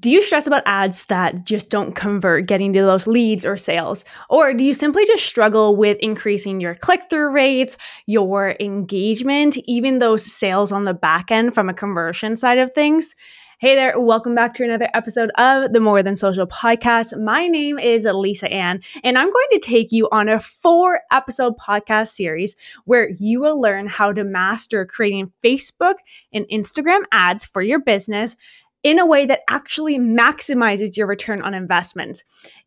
Do you stress about ads that just don't convert getting to those leads or sales? Or do you simply just struggle with increasing your click through rates, your engagement, even those sales on the back end from a conversion side of things? Hey there, welcome back to another episode of the More Than Social podcast. My name is Lisa Ann, and I'm going to take you on a four episode podcast series where you will learn how to master creating Facebook and Instagram ads for your business in a way that actually maximizes your return on investment.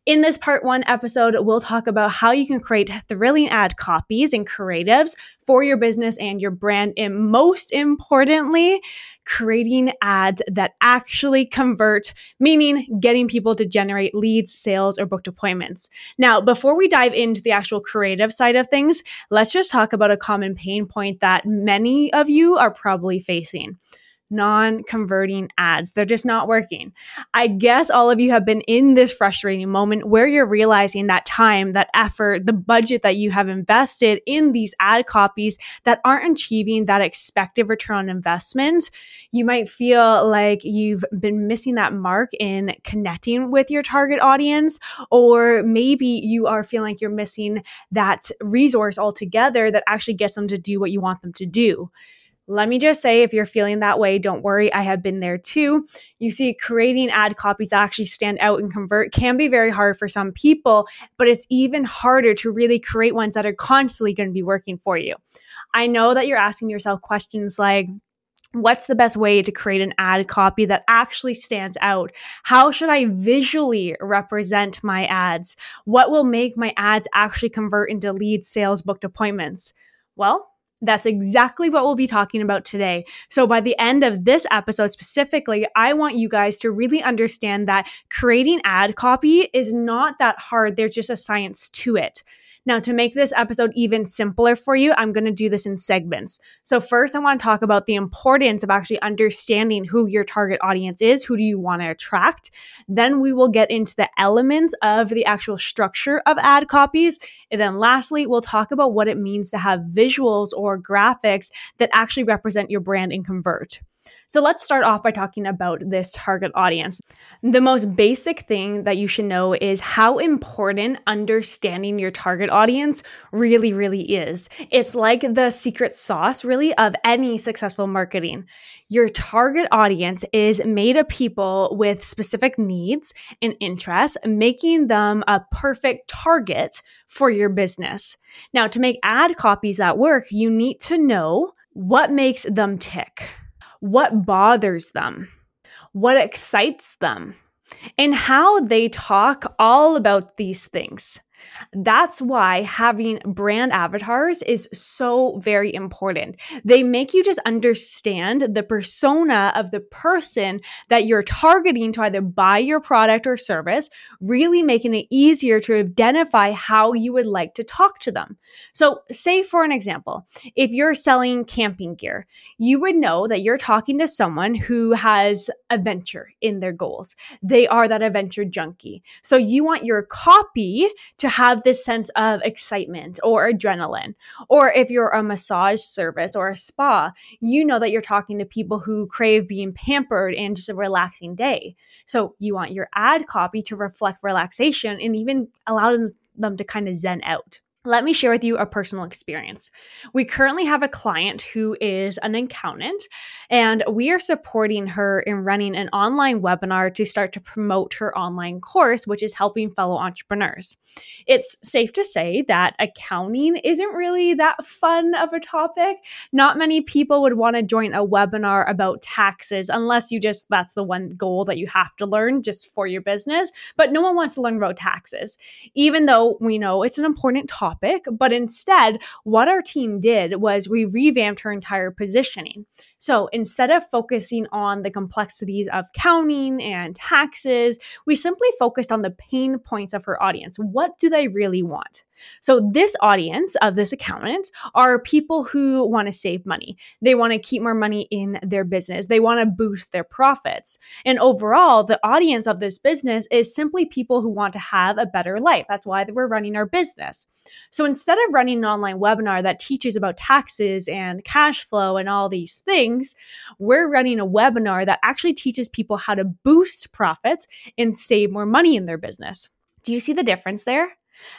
In this part one episode, we'll talk about how you can create thrilling ad copies and creatives for your business and your brand. And most importantly, creating ads that actually convert, meaning getting people to generate leads, sales, or booked appointments. Now, before we dive into the actual creative side of things, let's just talk about a common pain point that many of you are probably facing non converting ads. They're just not working. I guess all of you have been in this frustrating moment where you're realizing that time, that effort, the budget that you have invested in these ad copies that aren't achieving that expected return on investment. You might feel like you've been missing that mark in connecting with your target audience, or maybe you are feeling like you're missing that resource altogether that actually gets them to do what you want them to do. Let me just say, if you're feeling that way, don't worry. I have been there too. You see, creating ad copies that actually stand out and convert can be very hard for some people, but it's even harder to really create ones that are constantly going to be working for you. I know that you're asking yourself questions like, What's the best way to create an ad copy that actually stands out? How should I visually represent my ads? What will make my ads actually convert into lead sales booked appointments? Well, that's exactly what we'll be talking about today. So, by the end of this episode specifically, I want you guys to really understand that creating ad copy is not that hard. There's just a science to it. Now, to make this episode even simpler for you, I'm going to do this in segments. So, first, I want to talk about the importance of actually understanding who your target audience is. Who do you want to attract? Then we will get into the elements of the actual structure of ad copies. And then lastly, we'll talk about what it means to have visuals or graphics that actually represent your brand and convert. So let's start off by talking about this target audience. The most basic thing that you should know is how important understanding your target audience really, really is. It's like the secret sauce, really, of any successful marketing. Your target audience is made of people with specific needs and interests, making them a perfect target for your business. Now, to make ad copies that work, you need to know what makes them tick what bothers them, what excites them, and how they talk all about these things. That's why having brand avatars is so very important. They make you just understand the persona of the person that you're targeting to either buy your product or service, really making it easier to identify how you would like to talk to them. So, say for an example, if you're selling camping gear, you would know that you're talking to someone who has adventure in their goals. They are that adventure junkie. So, you want your copy to have this sense of excitement or adrenaline. Or if you're a massage service or a spa, you know that you're talking to people who crave being pampered and just a relaxing day. So you want your ad copy to reflect relaxation and even allow them, them to kind of zen out. Let me share with you a personal experience. We currently have a client who is an accountant, and we are supporting her in running an online webinar to start to promote her online course, which is helping fellow entrepreneurs. It's safe to say that accounting isn't really that fun of a topic. Not many people would want to join a webinar about taxes unless you just, that's the one goal that you have to learn just for your business. But no one wants to learn about taxes, even though we know it's an important topic topic, but instead, what our team did was we revamped her entire positioning. So instead of focusing on the complexities of counting and taxes, we simply focused on the pain points of her audience. What do they really want? So, this audience of this accountant are people who want to save money. They want to keep more money in their business. They want to boost their profits. And overall, the audience of this business is simply people who want to have a better life. That's why we're running our business. So, instead of running an online webinar that teaches about taxes and cash flow and all these things, we're running a webinar that actually teaches people how to boost profits and save more money in their business. Do you see the difference there?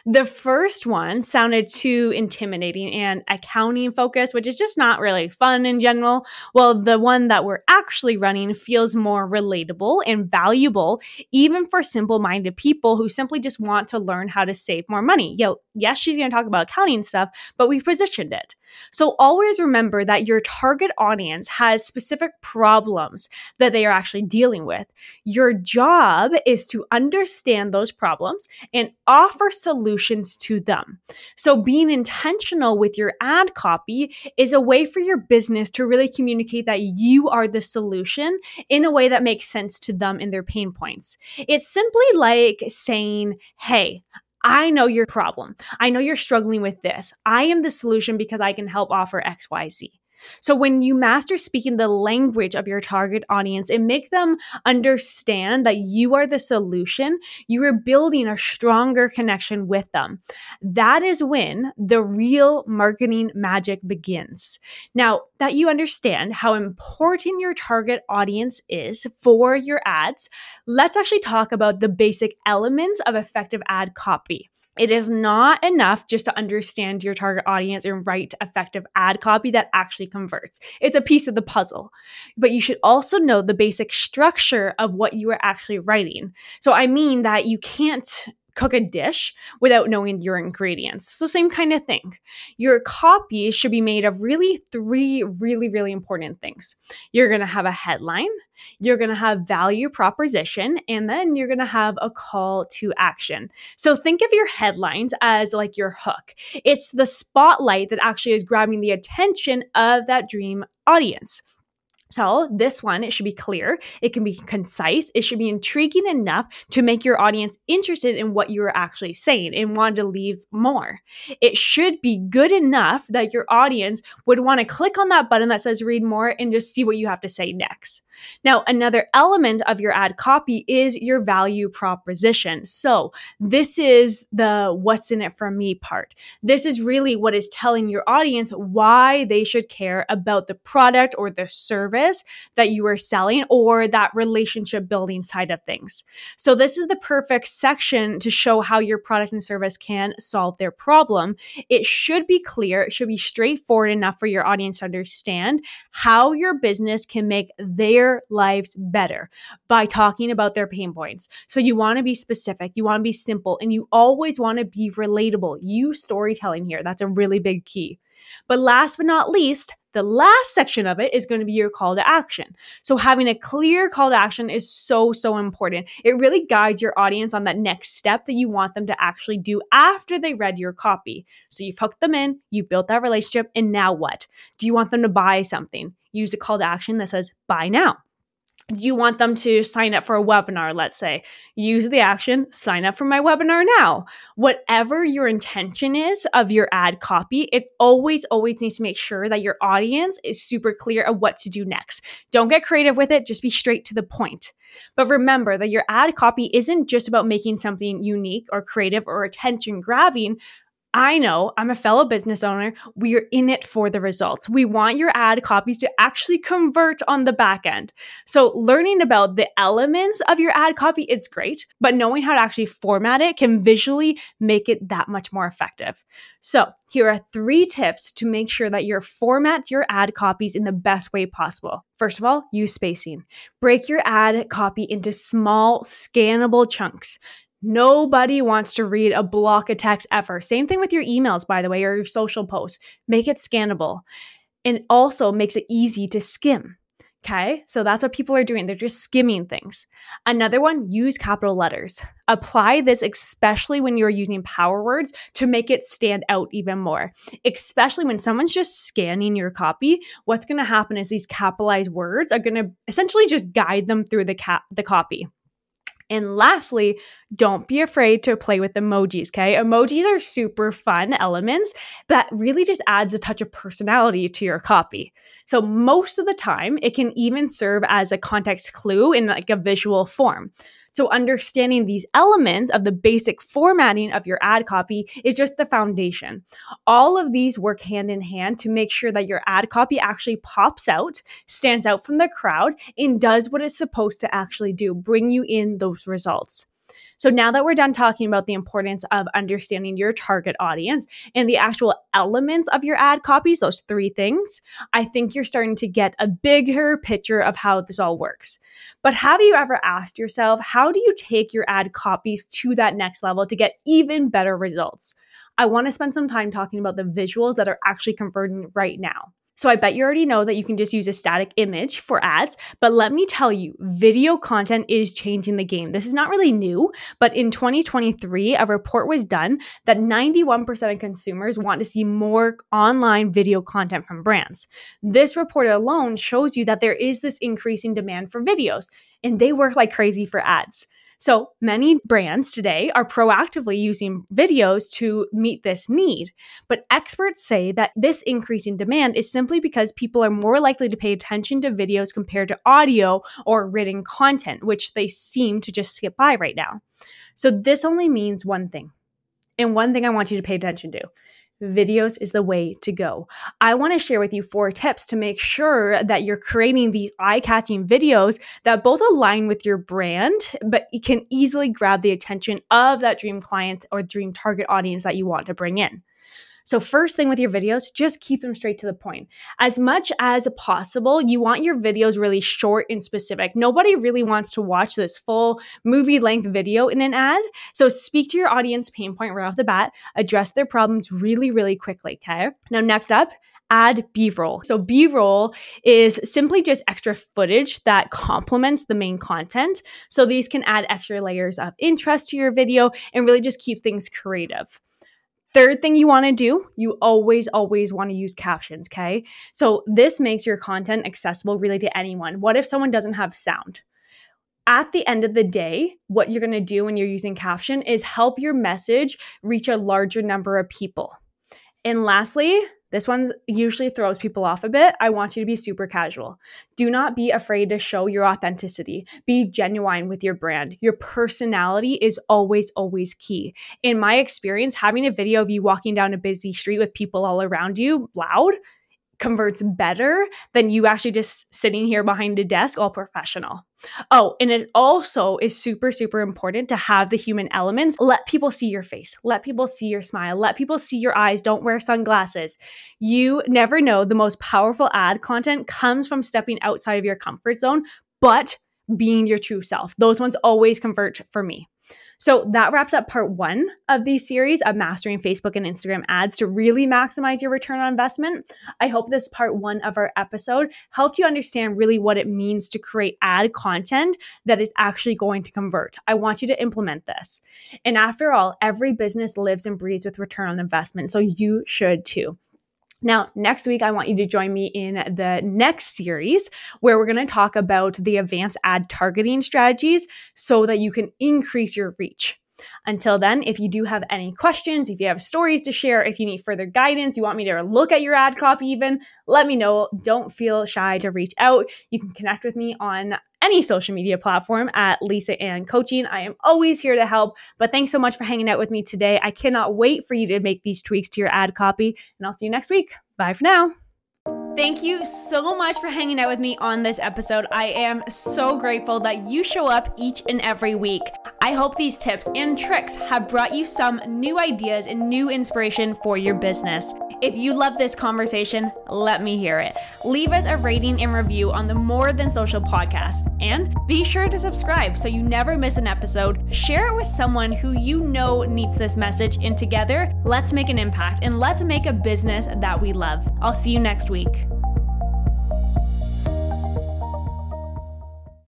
The first one sounded too intimidating and accounting focused, which is just not really fun in general. Well, the one that we're actually running feels more relatable and valuable, even for simple minded people who simply just want to learn how to save more money. Yes, she's going to talk about accounting stuff, but we've positioned it. So always remember that your target audience has specific problems that they are actually dealing with. Your job is to understand those problems and offer solutions to them. So being intentional with your ad copy is a way for your business to really communicate that you are the solution in a way that makes sense to them in their pain points. It's simply like saying, Hey, I know your problem. I know you're struggling with this. I am the solution because I can help offer XYZ. So when you master speaking the language of your target audience and make them understand that you are the solution, you are building a stronger connection with them. That is when the real marketing magic begins. Now that you understand how important your target audience is for your ads, let's actually talk about the basic elements of effective ad copy. It is not enough just to understand your target audience and write effective ad copy that actually converts. It's a piece of the puzzle. But you should also know the basic structure of what you are actually writing. So I mean that you can't cook a dish without knowing your ingredients. So, same kind of thing. Your copy should be made of really three really, really important things. You're going to have a headline, you're going to have value proposition, and then you're going to have a call to action. So, think of your headlines as like your hook. It's the spotlight that actually is grabbing the attention of that dream audience. So, this one, it should be clear, it can be concise, it should be intriguing enough to make your audience interested in what you're actually saying and want to leave more. It should be good enough that your audience would want to click on that button that says read more and just see what you have to say next. Now, another element of your ad copy is your value proposition. So, this is the what's in it for me part. This is really what is telling your audience why they should care about the product or the service that you are selling or that relationship building side of things. So, this is the perfect section to show how your product and service can solve their problem. It should be clear, it should be straightforward enough for your audience to understand how your business can make their lives better by talking about their pain points. So you want to be specific, you want to be simple, and you always want to be relatable. Use storytelling here. That's a really big key. But last but not least, the last section of it is going to be your call to action. So having a clear call to action is so, so important. It really guides your audience on that next step that you want them to actually do after they read your copy. So you've hooked them in, you built that relationship, and now what? Do you want them to buy something? Use a call to action that says buy now you want them to sign up for a webinar, let's say? Use the action, sign up for my webinar now. Whatever your intention is of your ad copy, it always, always needs to make sure that your audience is super clear of what to do next. Don't get creative with it, just be straight to the point. But remember that your ad copy isn't just about making something unique or creative or attention grabbing. I know I'm a fellow business owner. We are in it for the results. We want your ad copies to actually convert on the back end. So learning about the elements of your ad copy, it's great, but knowing how to actually format it can visually make it that much more effective. So here are three tips to make sure that you format your ad copies in the best way possible. First of all, use spacing. Break your ad copy into small, scannable chunks. Nobody wants to read a block of text ever. Same thing with your emails, by the way, or your social posts. Make it scannable. And also makes it easy to skim. Okay, so that's what people are doing. They're just skimming things. Another one, use capital letters. Apply this especially when you're using power words to make it stand out even more. Especially when someone's just scanning your copy, what's to happen is these capitalized words are to essentially just guide them through the cap the copy. And lastly, don't be afraid to play with emojis, okay? Emojis are super fun elements that really just adds a touch of personality to your copy. So most of the time, it can even serve as a context clue in like a visual form. So understanding these elements of the basic formatting of your ad copy is just the foundation. All of these work hand in hand to make sure that your ad copy actually pops out, stands out from the crowd, and does what it's supposed to actually do, bring you in those results. So now that we're done talking about the importance of understanding your target audience and the actual elements of your ad copies, those three things, I think you're starting to get a bigger picture of how this all works. But have you ever asked yourself, how do you take your ad copies to that next level to get even better results? I want to spend some time talking about the visuals that are actually converting right now. So I bet you already know that you can just use a static image for ads, but let me tell you, video content is changing the game. This is not really new, but in 2023, a report was done that 91% of consumers want to see more online video content from brands. This report alone shows you that there is this increasing demand for videos, and they work like crazy for ads. So many brands today are proactively using videos to meet this need. But experts say that this increase in demand is simply because people are more likely to pay attention to videos compared to audio or written content, which they seem to just skip by right now. So this only means one thing. And one thing I want you to pay attention to videos is the way to go. I want to share with you four tips to make sure that you're creating these eye catching videos that both align with your brand, but can easily grab the attention of that dream client or dream target audience that you want to bring in. So, first thing with your videos, just keep them straight to the point. As much as possible, you want your videos really short and specific. Nobody really wants to watch this full movie length video in an ad. So, speak to your audience pain point right off the bat, address their problems really, really quickly. Okay. Now, next up, add B roll. So, B roll is simply just extra footage that complements the main content. So, these can add extra layers of interest to your video and really just keep things creative. Third thing you want to do, you always, always want to use captions, okay? So this makes your content accessible really to anyone. What if someone doesn't have sound? At the end of the day, what you're going to do when you're using caption is help your message reach a larger number of people. And lastly, this one usually throws people off a bit. I want you to be super casual. Do not be afraid to show your authenticity. Be genuine with your brand. Your personality is always, always key. In my experience, having a video of you walking down a busy street with people all around you loud converts better than you actually just sitting here behind a desk all professional. Oh, and it also is super, super important to have the human elements. Let people see your face, let people see your smile, let people see your eyes. Don't wear sunglasses. You never know. The most powerful ad content comes from stepping outside of your comfort zone, but being your true self. Those ones always convert for me. So that wraps up part one of the series of mastering Facebook and Instagram ads to really maximize your return on investment. I hope this part one of our episode helped you understand really what it means to create ad content that is actually going to convert. I want you to implement this. And after all, every business lives and breathes with return on investment. So you should too. Now, next week, I want you to join me in the next series where we're going to talk about the advanced ad targeting strategies so that you can increase your reach. Until then, if you do have any questions, if you have stories to share, if you need further guidance, you want me to look at your ad copy even, let me know. Don't feel shy to reach out. You can connect with me on any social media platform at Lisa Ann Coaching. I am always here to help. But thanks so much for hanging out with me today. I cannot wait for you to make these tweaks to your ad copy, and I'll see you next week. Bye for now. Thank you so much for hanging out with me on this episode. I am so grateful that you show up each and every week. I hope these tips and tricks have brought you some new ideas and new inspiration for your business. If you love this conversation, let me hear it. Leave us a rating and review on the More Than Social podcast. And be sure to subscribe so you never miss an episode. Share it with someone who you know needs this message. And together, let's make an impact and let's make a business that we love. I'll see you next week.